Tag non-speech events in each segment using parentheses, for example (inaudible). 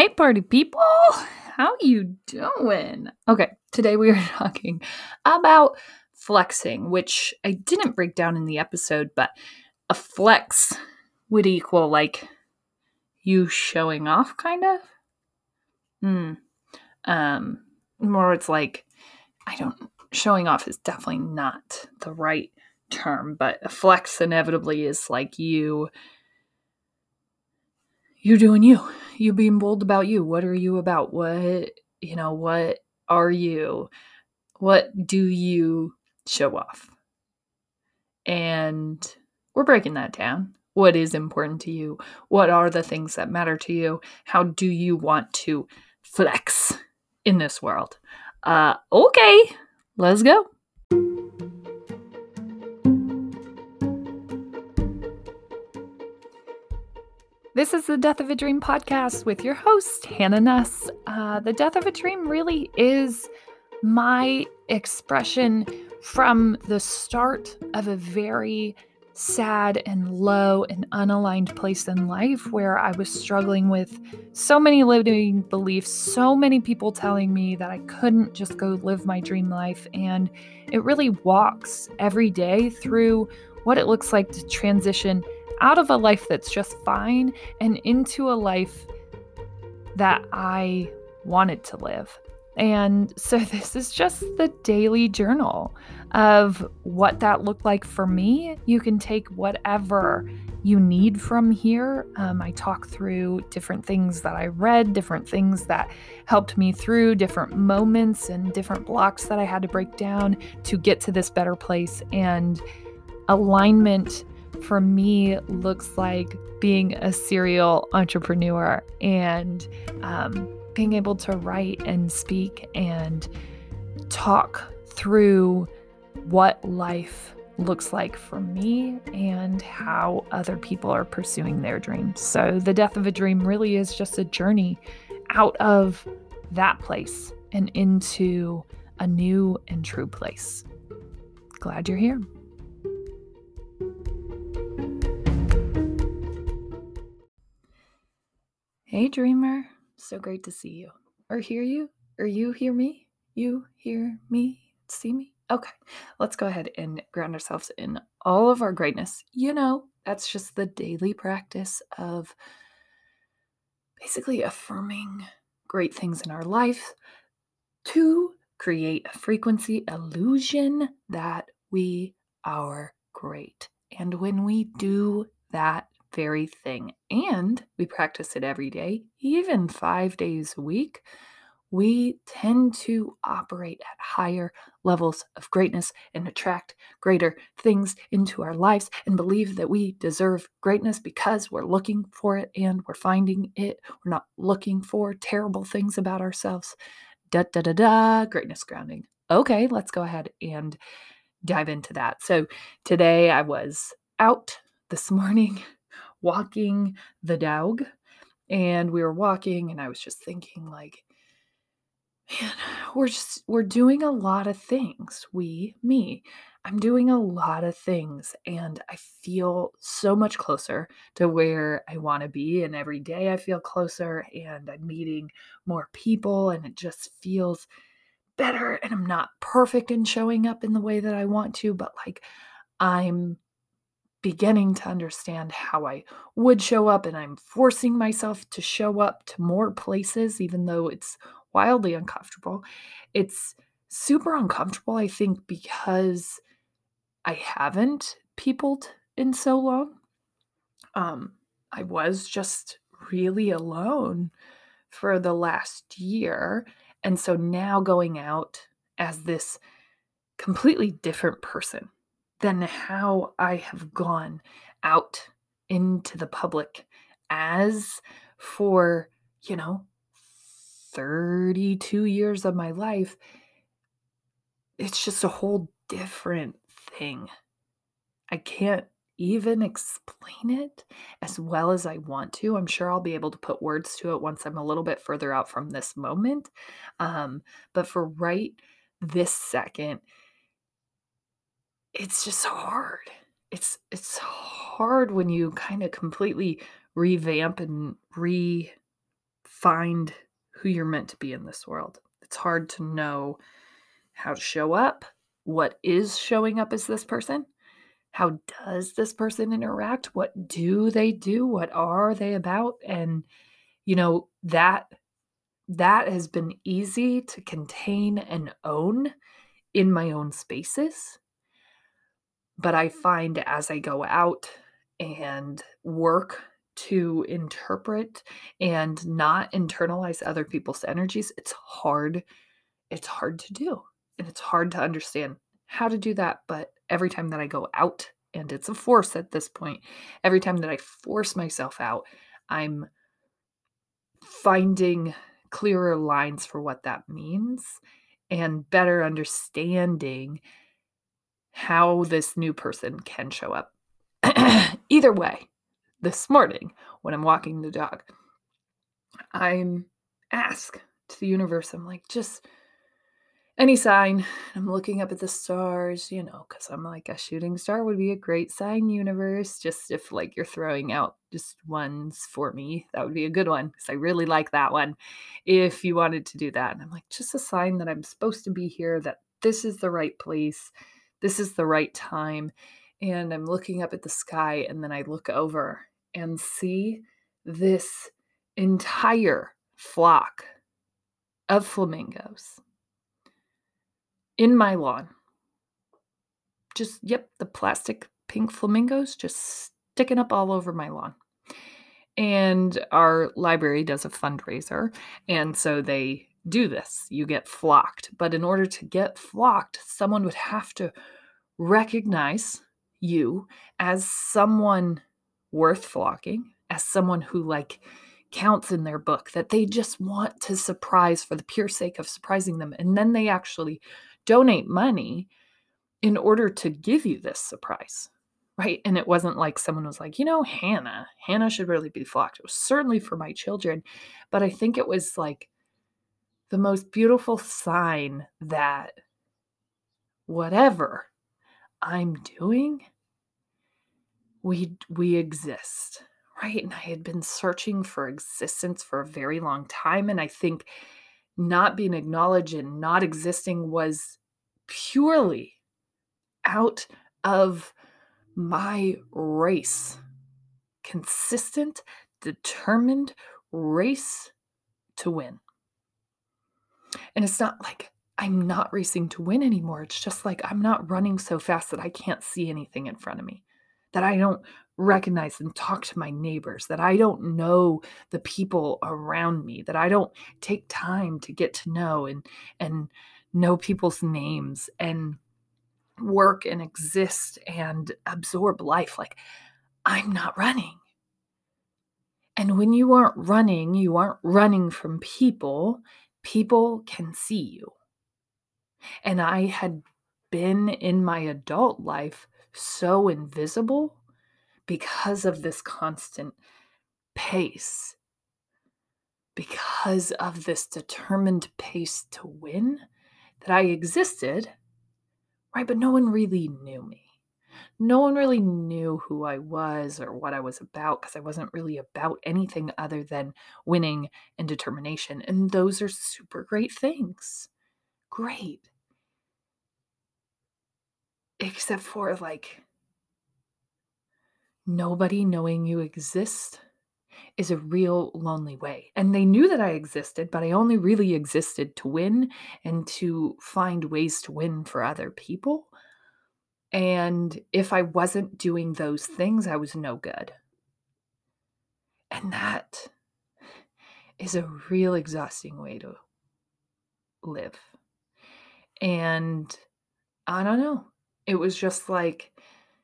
Hey party people, how you doing? Okay, today we are (laughs) talking about flexing, which I didn't break down in the episode, but a flex would equal like you showing off kind of. Hmm. Um more it's like I don't showing off is definitely not the right term, but a flex inevitably is like you you doing you. You being bold about you. What are you about? What you know what are you? What do you show off? And we're breaking that down. What is important to you? What are the things that matter to you? How do you want to flex in this world? Uh okay let's go This is the Death of a Dream podcast with your host, Hannah Nuss. Uh, the Death of a Dream really is my expression from the start of a very sad and low and unaligned place in life where I was struggling with so many limiting beliefs, so many people telling me that I couldn't just go live my dream life. And it really walks every day through what it looks like to transition out of a life that's just fine and into a life that I wanted to live. And so (laughs) this is just the daily journal of what that looked like for me. You can take whatever you need from here. Um, I talk through different things that I read, different things that helped me through, different moments and different blocks that I had to break down to get to this better place. And alignment for me looks like being a serial entrepreneur and um, being able to write and speak and talk through what life looks like for me and how other people are pursuing their dreams. So, the death of a dream really is just a journey out of that place and into a new and true place. Glad you're here. Hey, dreamer. So great to see you. Or hear you. Or you hear me. You hear me. See me. Okay, let's go ahead and ground ourselves in all of our greatness. You know, that's just the daily practice of basically affirming great things in our life to create a frequency illusion that we are great. And when we do that very thing and we practice it every day, even five days a week, we tend to operate at higher levels of greatness and attract greater things into our lives and believe that we deserve greatness because we're looking for it and we're finding it. We're not looking for terrible things about ourselves. Da da da da, greatness grounding. Okay, let's go ahead and dive into that. So today I was out this morning walking the dog and we were walking and I was just thinking like man, (sighs) we're just we're doing a lot of things. We, me. I'm doing a lot of things and I feel so much closer to where I want to be and every day I feel closer and I'm meeting more people and it just feels better and I'm not perfect in showing up in the way that I want to, but like I'm beginning to understand how I would show up, and I'm forcing myself to show up to more places, even though it's wildly uncomfortable. It's super uncomfortable, I think, because I haven't peopled in so long. Um, I was just really alone for the last year. And so now going out as this completely different person than how I have gone out into the public as for, you know, 32 years of my life. It's just a whole different thing. I can't even explain it as well as I want to. I'm sure I'll be able to put words to it once I'm a little bit further out from this moment. Um, but for right this second, it's just hard. It's it's hard when you kind of completely revamp and re find who you're meant to be in this world. It's hard to know how to show up, what is showing up as this person, how does this person interact, what do they do, what are they about, and you know that that has been easy to contain and own in my own spaces. But I find as I go out and work to interpret and not internalize other people's energies, it's hard. It's hard to do. And it's hard to understand how to do that. But every time that I go out, and it's a force at this point, every time that I force myself out, I'm finding clearer lines for what that means and better understanding how this new person can show up. (clears throat) Either way, this morning when I'm walking the dog, I'm ask to the universe, I'm like, just any sign. I'm looking up at the stars, you know, because I'm like, a shooting star would be a great sign, universe. Just if like you're throwing out just ones for me, that would be a good one because I really like that one. If you wanted to do that. And I'm like, just a sign that I'm supposed to be here, that this is the right place, this is the right time. And I'm looking up at the sky, and then I look over and see this entire flock of flamingos in my lawn. Just, yep, the plastic pink flamingos just sticking up all over my lawn. And our library does a fundraiser. And so they do this. You get flocked. But in order to get flocked, someone would have to recognize you as someone worth flocking, as someone who, like, counts in their book, that they just want to surprise for the pure sake of surprising them. And then they actually donate money in order to give you this surprise. Right. And it wasn't like someone was like, you know, Hannah, Hannah should really be flocked. It was certainly for my children. But I think it was like the most beautiful sign that whatever I'm doing, we we exist. Right. And I had been searching for existence for a very long time. And I think not being acknowledged and not existing was purely out of my race. Consistent, determined race to win. And it's not like I'm not racing to win anymore. It's just like I'm not running so fast that I can't see anything in front of me, that I don't recognize and talk to my neighbors, that I don't know the people around me, that I don't take time to get to know and and know people's names and work and exist and absorb life. Like, I'm not running. And when you aren't running, you aren't running from people, people can see you. And I had been in my adult life so invisible because of this constant pace, because of this determined pace to win that I existed, right? But no one really knew me. No one really knew who I was or what I was about because I wasn't really about anything other than winning and determination. And those are super great things. Great. Except for like nobody knowing you exist is a real lonely way. And they knew that I existed, but I only really existed to win and to find ways to win for other people. And if I wasn't doing those things, I was no good. And that is a real exhausting way to live. And I don't know. It was just like,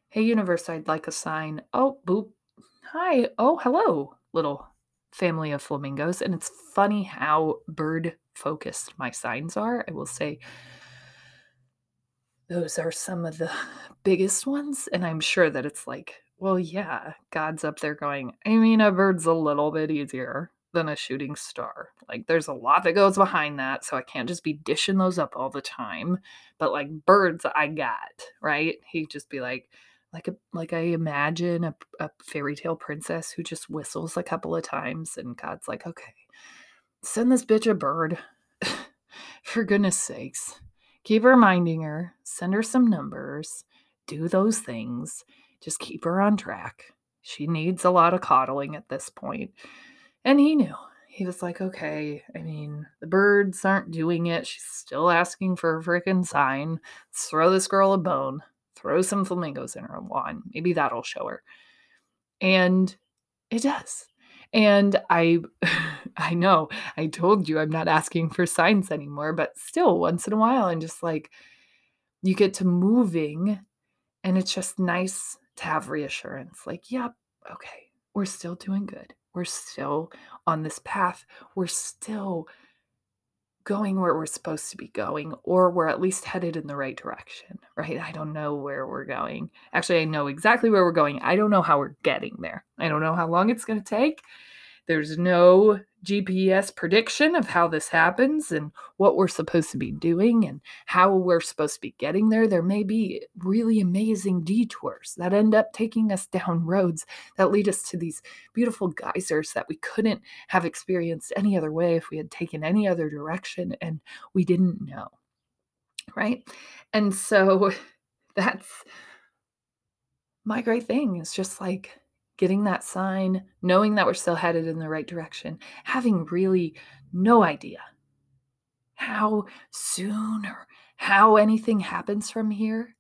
hey, universe, I'd like a sign. Oh, boop. Hi. Oh, hello little family of flamingos. And it's funny how bird focused my signs are. I will say those are some of the (laughs) biggest ones. And I'm sure that it's like, well, yeah, God's up there going, I mean, a bird's a little bit easier than a shooting star. Like, there's a lot that goes behind that. So I can't just be dishing those up all the time. But like birds, I got, right? He'd just be like, like a like I imagine a, a fairy tale princess who just whistles a couple of times and God's like, okay, send this bitch a bird. (laughs) For goodness sakes. Keep reminding her, send her some numbers, do those things. Just keep her on track. She needs a lot of coddling at this point. And he knew. He was like, okay, I mean, the birds aren't doing it. She's still asking for a freaking sign. Let's throw this girl a bone throw some flamingos in her lawn. Maybe that'll show her. And it does. And I (laughs) I know I told you I'm not asking for signs anymore, but still once in a while I'm just like you get to moving and it's just nice to have reassurance. Like, yep, okay, we're still doing good. We're still on this path. We're still going where we're supposed to be going, or we're at least headed in the right direction, right? I don't know where we're going. Actually, I know exactly where we're going. I don't know how we're getting there. I don't know how long it's going to take. There's no GPS prediction of how this happens and what we're supposed to be doing and how we're supposed to be getting there. There may be really amazing detours that end up taking us down roads that lead us to these beautiful geysers that we couldn't have experienced any other way if we had taken any other direction and we didn't know. Right. And so (laughs) that's my great thing is just like getting that sign, knowing that we're still headed in the right direction, having really no idea how soon or how anything happens from here,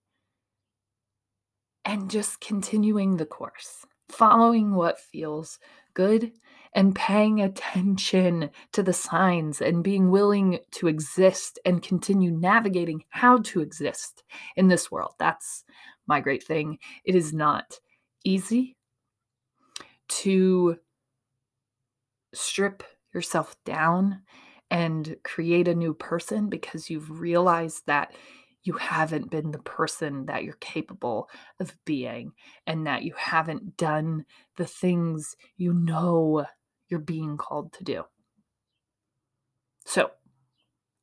and just continuing the course, following what feels good and paying attention to the signs and being willing to exist and continue navigating how to exist in this world. That's my great thing. It is not easy to strip yourself down and create a new person because you've realized that you haven't been the person that you're capable of being and that you haven't done the things you know you're being called to do. So,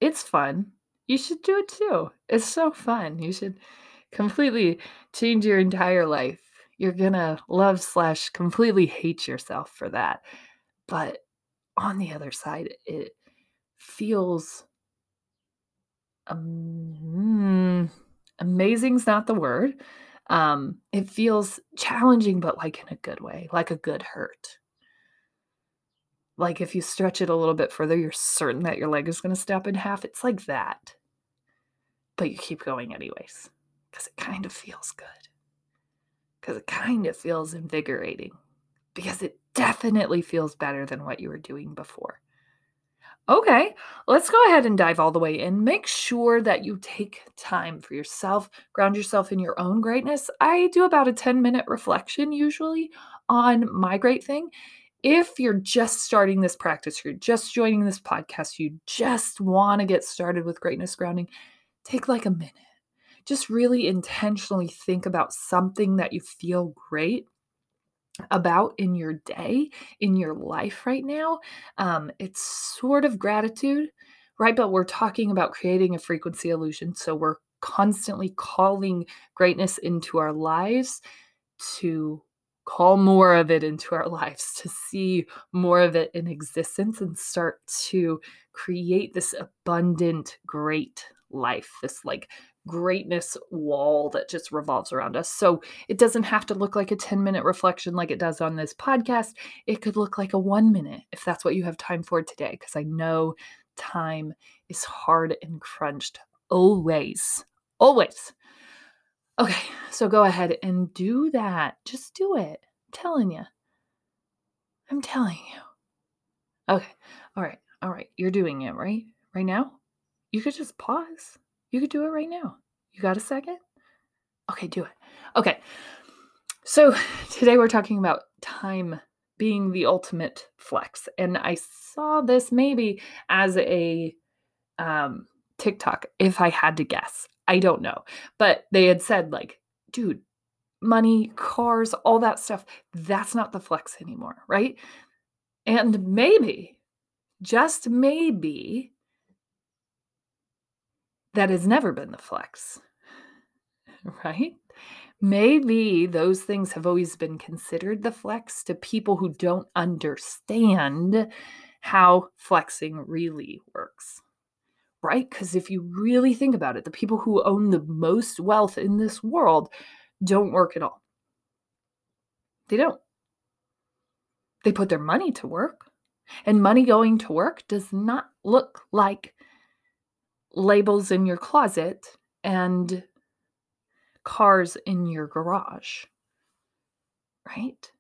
it's fun. You should do it too. It's so fun. You should completely change your entire life you're gonna love slash completely hate yourself for that. But on the other side, it feels um, amazing's not the word. Um, it feels challenging, but like in a good way, like a good hurt. Like if you stretch it a little bit further, you're certain that your leg is going to snap in half. It's like that. But you keep going anyways because it kind of feels good because it kind of feels invigorating because it definitely feels better than what you were doing before. Okay, let's go ahead and dive all the way in. Make sure that you take time for yourself, ground yourself in your own greatness. I do about a 10 minute reflection usually on my great thing. If you're just starting this practice, you're just joining this podcast, you just want to get started with greatness grounding, take like a minute just really intentionally think about something that you feel great about in your day, in your life right now. Um, it's sort of gratitude, right? But we're talking about creating a frequency illusion. So we're constantly calling greatness into our lives to call more of it into our (laughs) lives, to see more of it in existence and start to create this abundant, great life, this like greatness wall that just revolves around us. So it doesn't have to look like a 10 minute reflection like it does on this podcast. It could look like a one minute if that's what you have time for today, because I know time is hard and crunched always. Always. Okay, so go ahead and do that. Just do it. I'm telling you. I'm telling you. Okay. All right. All right. You're doing it, right? Right now? You could just pause you could do it right now. You got a second? Okay, do it. Okay. So (laughs) today we're talking about time being the ultimate flex. And I saw this maybe as a um, TikTok, if I had to guess. I don't know. But they had said, like, dude, money, cars, all that stuff, that's not the flex anymore, right? And maybe, just maybe, that has never been the flex, right? Maybe those things have always been considered the flex to people who don't understand how flexing really works. Right? Because if you really think about it, the people who own the most wealth in this world don't work at all. They don't. They put their money to work. And money going to work does not look like labels in your closet and cars in your garage. Right?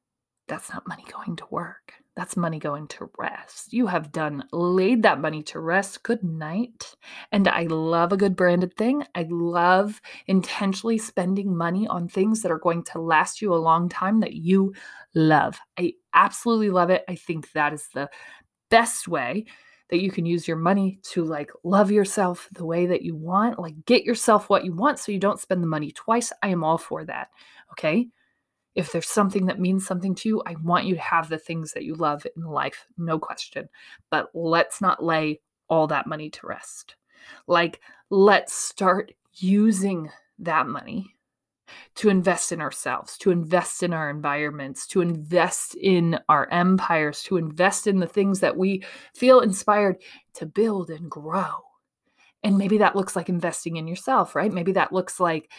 That's not money going to work. That's money going to rest. You have done laid that money to rest. Good night. And I love a good branded thing. I love intentionally spending money on things that are going to last you a long time that you love. I absolutely love it. I think that is the best way that you can use your money to like love yourself the way that you want, like get yourself what you want so you don't spend the money twice. I am all for that. Okay. If there's something that means something to you, I want you to have the things that you love in life, no question. But let's not lay all that money to rest. Like, let's start using that money to invest in ourselves, to invest in our environments, to invest in our empires, to invest in the things that we feel inspired to build and grow. And maybe that looks like investing in yourself, right? Maybe that looks like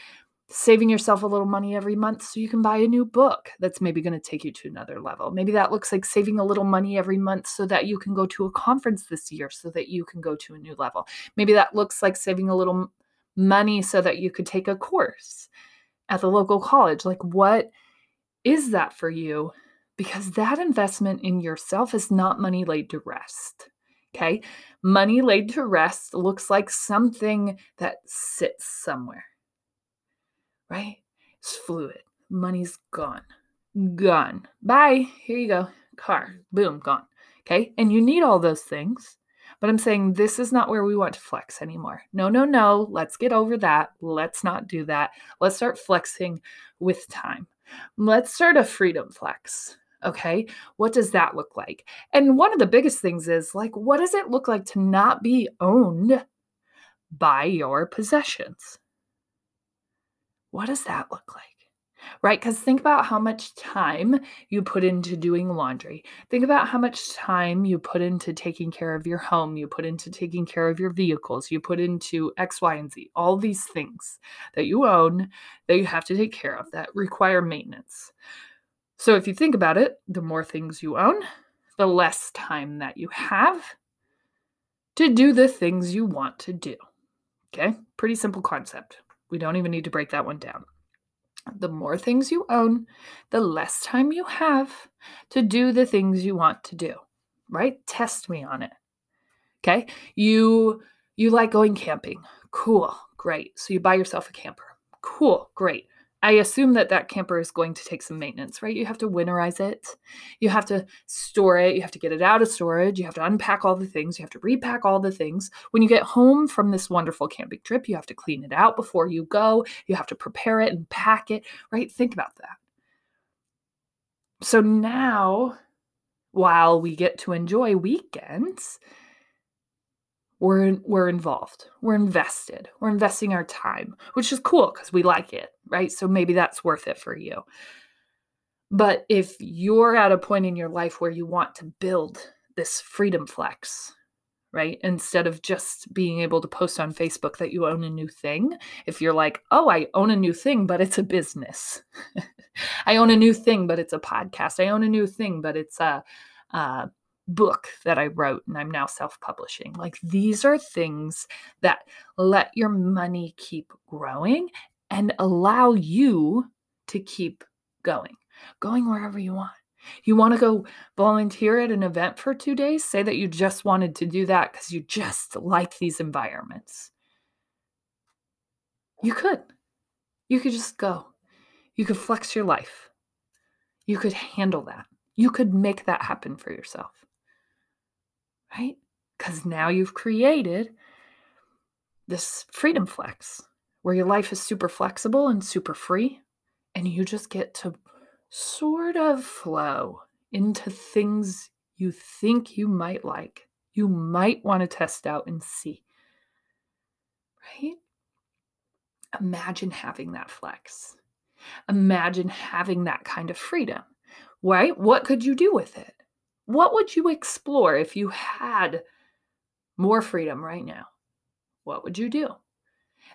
saving yourself a little money every month so you can buy a new book that's maybe going to take you to another level. Maybe that looks like saving a little money every month so that you can go to a conference this year so that you can go to a new level. Maybe that looks like saving a little money so that you could take a course at the local college. Like, what is that for you? Because that investment in yourself is not money laid to rest. Okay. Money laid to rest looks like something that sits somewhere, right? It's fluid. Money's gone. Gone. Bye. Here you go. Car. Mm. Boom. Gone. Okay. And you need all those things. But I'm saying this is not where we want to flex anymore. No, no, no. Let's get over that. Let's not do that. Let's start flexing with time. Let's start a freedom flex. Okay. What does that look like? And one of the biggest things is like, what does it look like to not be owned by your possessions? What does that look like? Right? Because think about how much time you put into doing laundry. Think about how much time you put into taking care of your home, you put into taking care of your vehicles, you put into X, Y, and Z, all these things that you own that you have to take care of that require maintenance. So if you think about it, the more things you own, the less time that you have to do the things you want to do. Okay, pretty simple concept. We don't even need to break that one down the more things you own, the less time you have to do the things you want to do. Right? Test me on it. Okay? You you like going camping. Cool. Great. So you buy yourself a camper. Cool. Great. I assume that that camper is going to take some maintenance, right? You have to winterize it. You have to store it. You have to get it out of storage. You have to unpack all the things. You have to repack all the things. When you get home from this wonderful camping trip, you have to clean it out before you go. You have to prepare it and pack it, right? Think about that. So now, while we get to enjoy weekends, we're we're involved we're invested we're investing our time which is cool because we like it right? So maybe that's worth it for you. But if you're at a point in your life where you want to build this freedom flex right? Instead of just being able to post on facebook that you own a new thing if you're like oh i own a new thing but it's a business. (laughs) I own a new thing but it's a podcast. I own a new thing but it's a, a book that I wrote and I'm now self publishing. Like these are things that let your money keep growing and allow you to keep going, going wherever you want. You want to go volunteer at an event for two days? Say that you just wanted to do that because you just like these environments. You could. You could just go. You could flex your life. You could handle that. You could make that happen for yourself right? Because now you've created this freedom flex where your life is super flexible and super free, and you just get to sort of flow into things you think you might like, you might want to test out and see. Right? Imagine having that flex. Imagine having that kind of freedom, right? What could you do with it? What would you explore if you had more freedom right now? What would you do?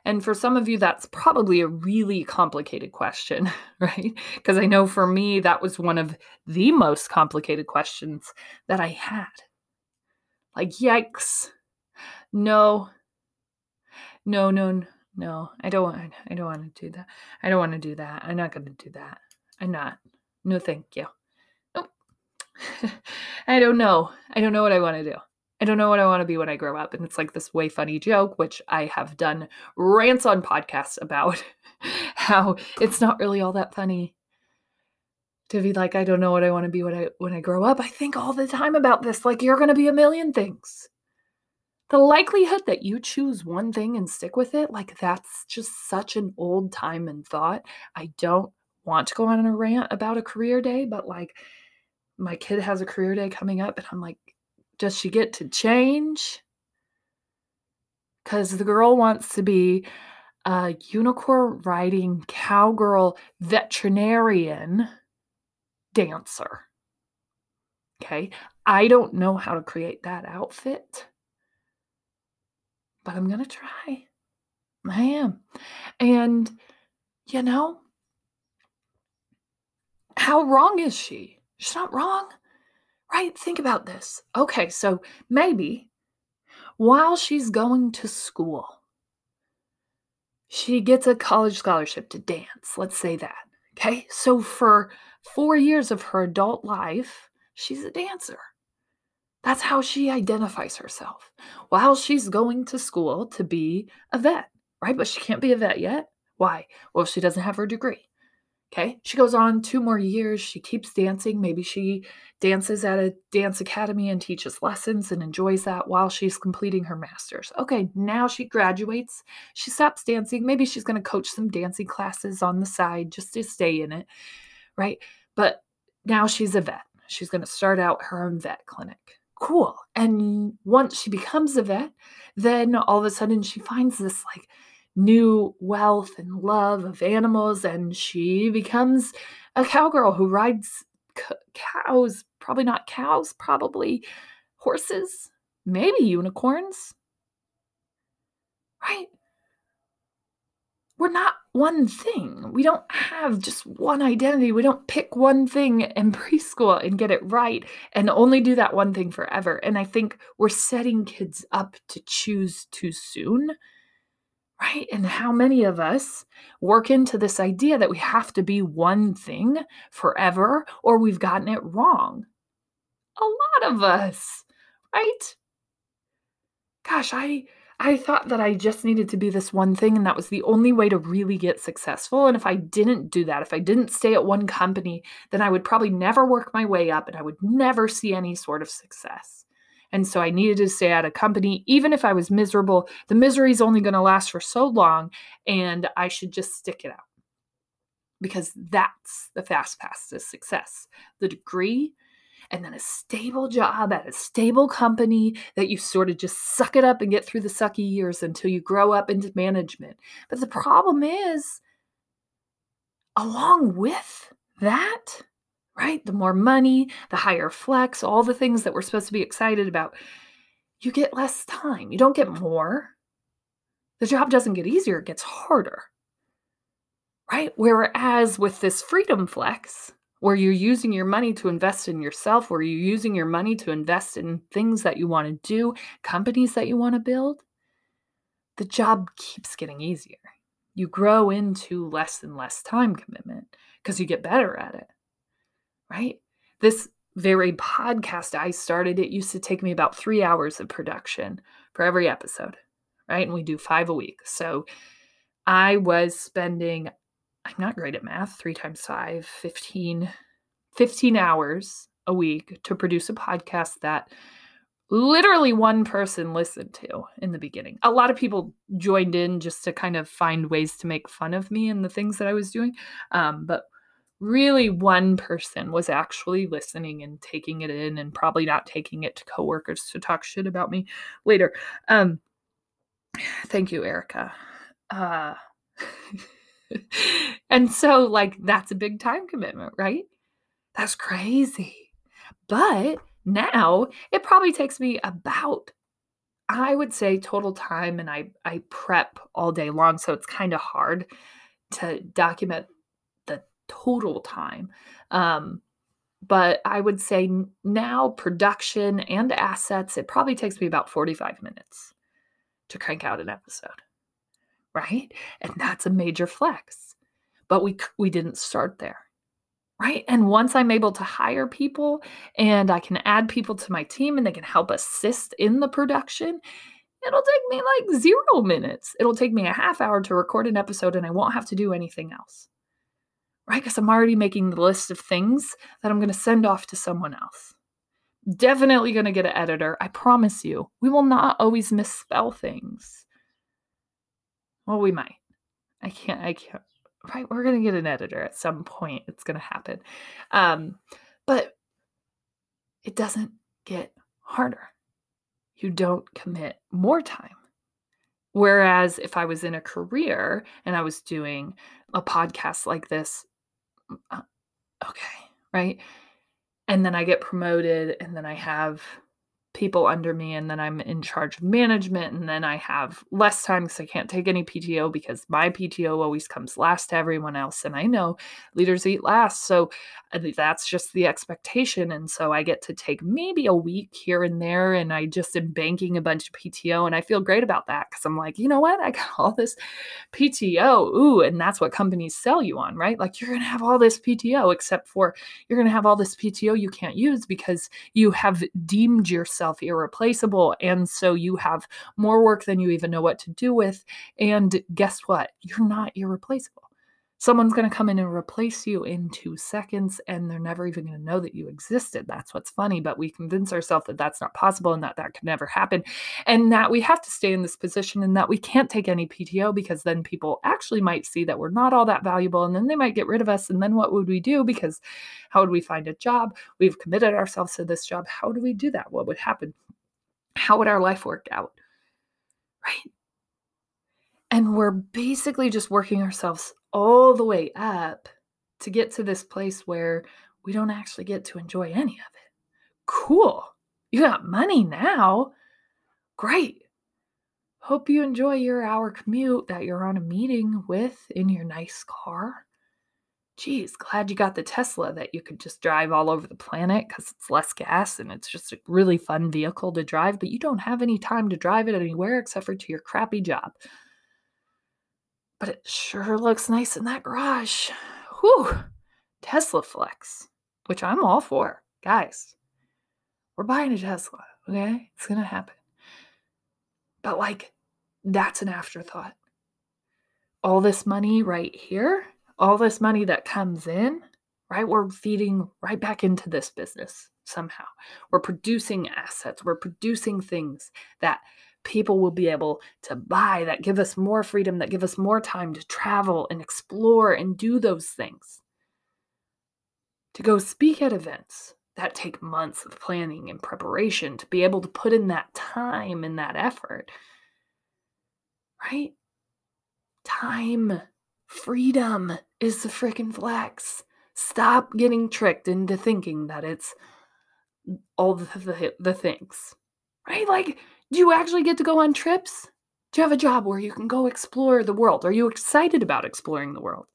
And for some of you, that's probably a really complicated question, (laughs) right? Because I know for me, that was one of the most complicated questions that I had. Like, yikes. No, no, no, no. I don't want, I don't want to do that. I don't want to do that. I'm not going to do that. I'm not. No, thank you. Nope. (laughs) I don't know. I don't know what I want to do. I don't know what I want to be when I grow up. And it's like this way funny joke, which I have done rants on podcasts about (laughs) how it's not really all that funny to be like, I don't know what I want to be when I when I grow up. I think all the time about this. Like you're gonna be a million things. The likelihood that you choose one thing and stick with it, like that's just such an old time and thought. I don't want to go on a rant about a career day, but like my kid has a career day coming up, and I'm like, does she get to change? Because the girl wants to be a unicorn riding cowgirl veterinarian dancer. Okay. I don't know how to create that outfit, but I'm going to try. I am. And, you know, how wrong is she? She's not wrong. Right? Think about this. Okay, so maybe while she's going to school, she gets a college scholarship to dance. Let's say that. Okay, so for four years of her adult life, she's a dancer. That's how she identifies herself while she's going to school to be a vet, right? But she can't be a vet yet. Why? Well, she doesn't have her degree. Okay. She goes on two more years. She keeps dancing. Maybe she dances at a dance academy and teaches lessons and enjoys that while she's completing her master's. Okay. Now she graduates. She stops dancing. Maybe she's going to coach some dancing classes on the side just to stay in it. Right. But now she's a vet. She's going to start out her own vet clinic. Cool. And once she becomes a vet, then all of a sudden she finds this like, new wealth and love of animals, and she becomes a cowgirl who rides c- cows. Probably not cows, probably horses, maybe unicorns. Right? We're not one thing. We don't have just one identity. We don't pick one thing in (laughs) preschool and get it right and only do that one thing forever. And I think we're setting kids up to choose too soon right? And how many of us work into this idea that we have to be one thing forever or we've gotten it wrong? A lot of us, right? Gosh, I I thought that I just needed to be this one thing and that was the only way to really get successful. And if I didn't do that, if I didn't stay at one company, then I would probably never work my way up and I would never see any sort of success. And so I needed to stay at a company, even if I was miserable. The misery is only going to last for so long, and I should just stick it out because that's the fast path to success. The degree and then a stable job at a stable company that you sort of just suck it up and get through the sucky years until you grow up into management. But the problem is, along with that, right? The more money, the higher flex, all the things that we're supposed to be excited about, you get less time. You don't get more. The job doesn't get easier, it gets harder. Right? Whereas with this freedom flex, where you're using your money to invest in yourself, where you're using your money to invest in things that you want to do, companies that you want to build, the job keeps getting easier. You grow into less and less time commitment because you get better at it right? This very podcast I started, it used to take me about three hours of production for every episode, right? And we do five a week. So I was spending, I'm not great at math, three times five, 15, 15 hours a week to produce a podcast that literally one person listened to in the beginning. A lot of people joined in just to kind of find ways to make fun of me and the things that I was doing. Um, but really one person was actually listening and taking it in and probably not taking it to coworkers to talk shit about me later. Um (sighs) thank you, Erica. Uh (laughs) and so, like, that's a big time commitment, right? That's crazy. But now it probably takes me about I would say total time and I I prep all day long so it's kind of hard to document total time. Um but I would say now production and assets it probably takes me about 45 minutes to crank out an episode. Right? And that's a major flex. But we we didn't start there right? And once I'm able to hire people and I can add people to my team and they can help assist in the production, it'll take me like zero minutes. It'll take me a half hour to record an episode and I won't have to do anything else, right? Because I'm already making the list of things that I'm going to send off to someone else. Definitely going to get an editor. I promise you, we will not always misspell things. Well, we might. I can't, I can't, right we're going to get an editor at some point it's going to happen um, but it doesn't get harder you don't commit more time whereas if i was in a career and i was doing a podcast like this Uh, okay right? And then i get promoted and then i have people under me and then I'm in charge of management and then I have less time because I can't take any PTO because my PTO always comes last to everyone else and I know leaders eat last so uh, that's just the expectation and so I get to take maybe a week here and there and I just am banking a bunch of PTO and I feel great about that cuz I'm like you know what? I got all this PTO ooh and that's what companies sell you on right? Like you're going to have all this PTO except for you're going to have all this PTO you can't use because you have deemed yourself yourself irreplaceable. And so you have more work than you even know what to do with. And guess what? You're not irreplaceable. Someone's going to come in and replace you in two seconds, and they're never even going to know that you existed. That's what's funny. But we convince ourselves that that's not possible and that that could never happen, and that we have to stay in this position and that we can't take any PTO because then people actually might see that we're not all that valuable, and then they might get rid of us. And then what would we do? Because how would we find a job? We've committed ourselves to this job. How do we do that? What would happen? How would our life work out? Right? And we're basically just working ourselves all the way up to get to this place where we don't actually get to enjoy any of it. Cool. You got money now. Great. Hope you enjoy your hour commute that you're on a meeting with in your nice car. Geez, glad you got the Tesla that you could just drive all over the planet because it's less gas and it's just a really fun vehicle to drive, but you don't have any time to drive it anywhere except for to your crappy job but it sure looks nice in that garage. Whew. Tesla Flex, which I'm all for. Guys, we're buying a Tesla, okay? It's to happen. But like, that's an afterthought. All this money right here, all this money that comes in, right? We're feeding right back into this business somehow. We're producing assets, we're producing things that people will be able to buy that give us more freedom, that give us more time to travel and explore and do those things. To go speak at events that take months of planning and preparation to be able to put in that time and that effort. Right? Time, freedom is the freaking flex. Stop getting tricked into thinking that it's all the, the, the things. Right? Like do you actually get to go on trips? Do you have a job where you can go explore the world? Are you excited about exploring the world?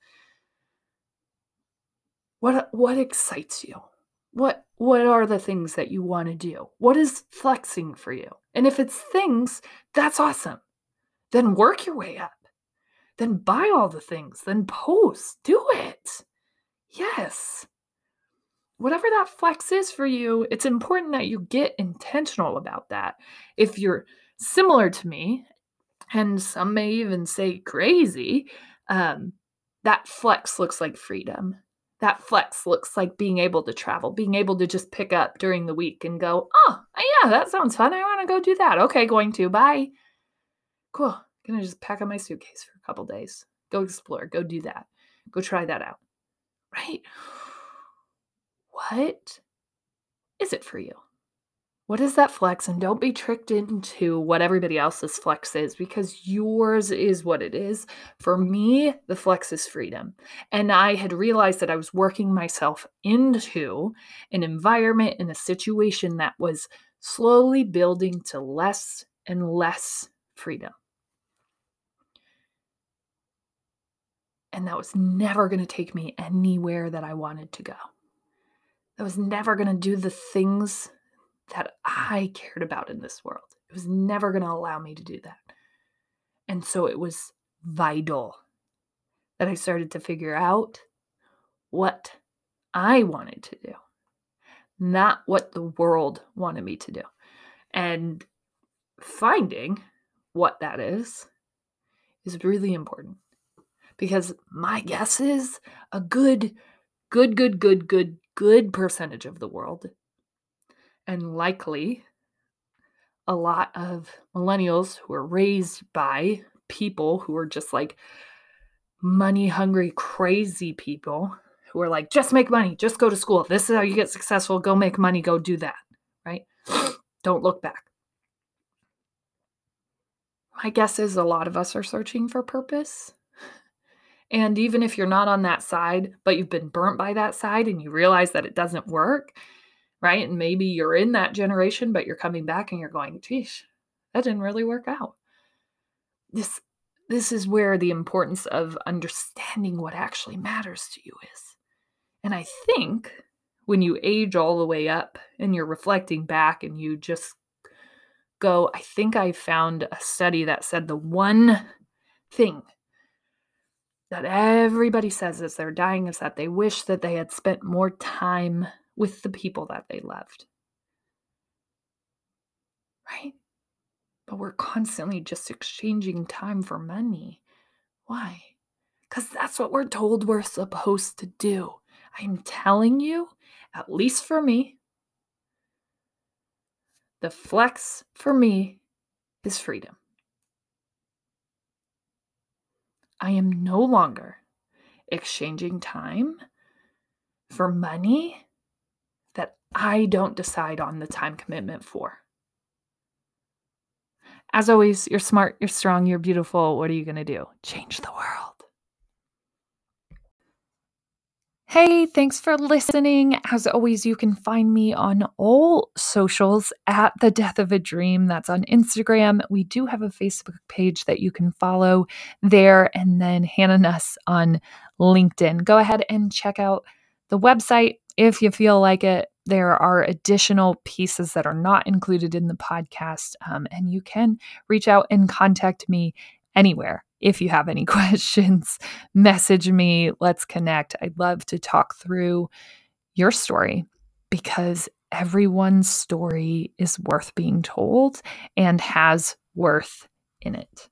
What what excites you? What what are the things that you want to do? What is flexing for you? And if it's things, that's awesome. Then work your way up. Then buy all the things. Then post. Do it. Yes whatever that flex is for you, it's important that you get intentional about that. If you're similar to me, and some may even say crazy, um, that flex looks like freedom. That flex looks like being able to travel, being able to just pick up during the week and go, oh, yeah, that sounds fun. I want to go do that. Okay, going to. Bye. Cool. Gonna just pack up my suitcase for a couple days. Go explore. Go do that. Go try that out. Right? What is it for you? What is that flex? And don't be tricked into what everybody else's flex is because yours is what it is. For me, the flex is freedom. And I had realized that I was working myself into an environment in a situation that was slowly building to less and less freedom. And that was never going to take me anywhere that I wanted to go. That was never going to do the things that I cared about in this world. It was never going to allow me to do that. And so it was vital that I started to figure out what I wanted to do, not what the world wanted me to do. And finding what that is is really important because my guess is a good, good, good, good, good, good percentage of the world and likely a lot of millennials who are raised by people who are just like money hungry, crazy people who are like, just make money, just go to school. This is how you get successful. Go make money, go do that, right? (sniffs) Don't look back. My guess is a lot of us are searching for purpose. And even if you're not on that side, but you've been burnt by that side and you realize that it doesn't work, right? And maybe you're in that generation, but you're coming back and you're going, geez, that didn't really work out. This this is where the importance of understanding what actually matters to you is. And I think when you age all the way up and you're reflecting back and you just go, I think I found a study that said the one thing that everybody says as they're dying is that they wish that they had spent more time with the people that they loved. Right? But we're constantly just exchanging time for money. Why? Because that's what we're told we're supposed to do. I'm telling you, at least for me, the flex for me is freedom. I am no longer exchanging time for money that I don't decide on the time commitment for. As always, you're smart, you're strong, you're beautiful. What are you going to do? Change the world. Hey, thanks for listening. As always, you can find me on all socials at The Death of a Dream. That's on Instagram. We do have a Facebook page that you can follow there, and then Hannah Nuss on LinkedIn. Go ahead and check out the website if you feel like it there are additional pieces that are not included in the podcast, um, and you can reach out and contact me anywhere. If you have any (laughs) questions, message me. Let's connect. I'd love to talk through your story because everyone's story is worth being told and has worth in it.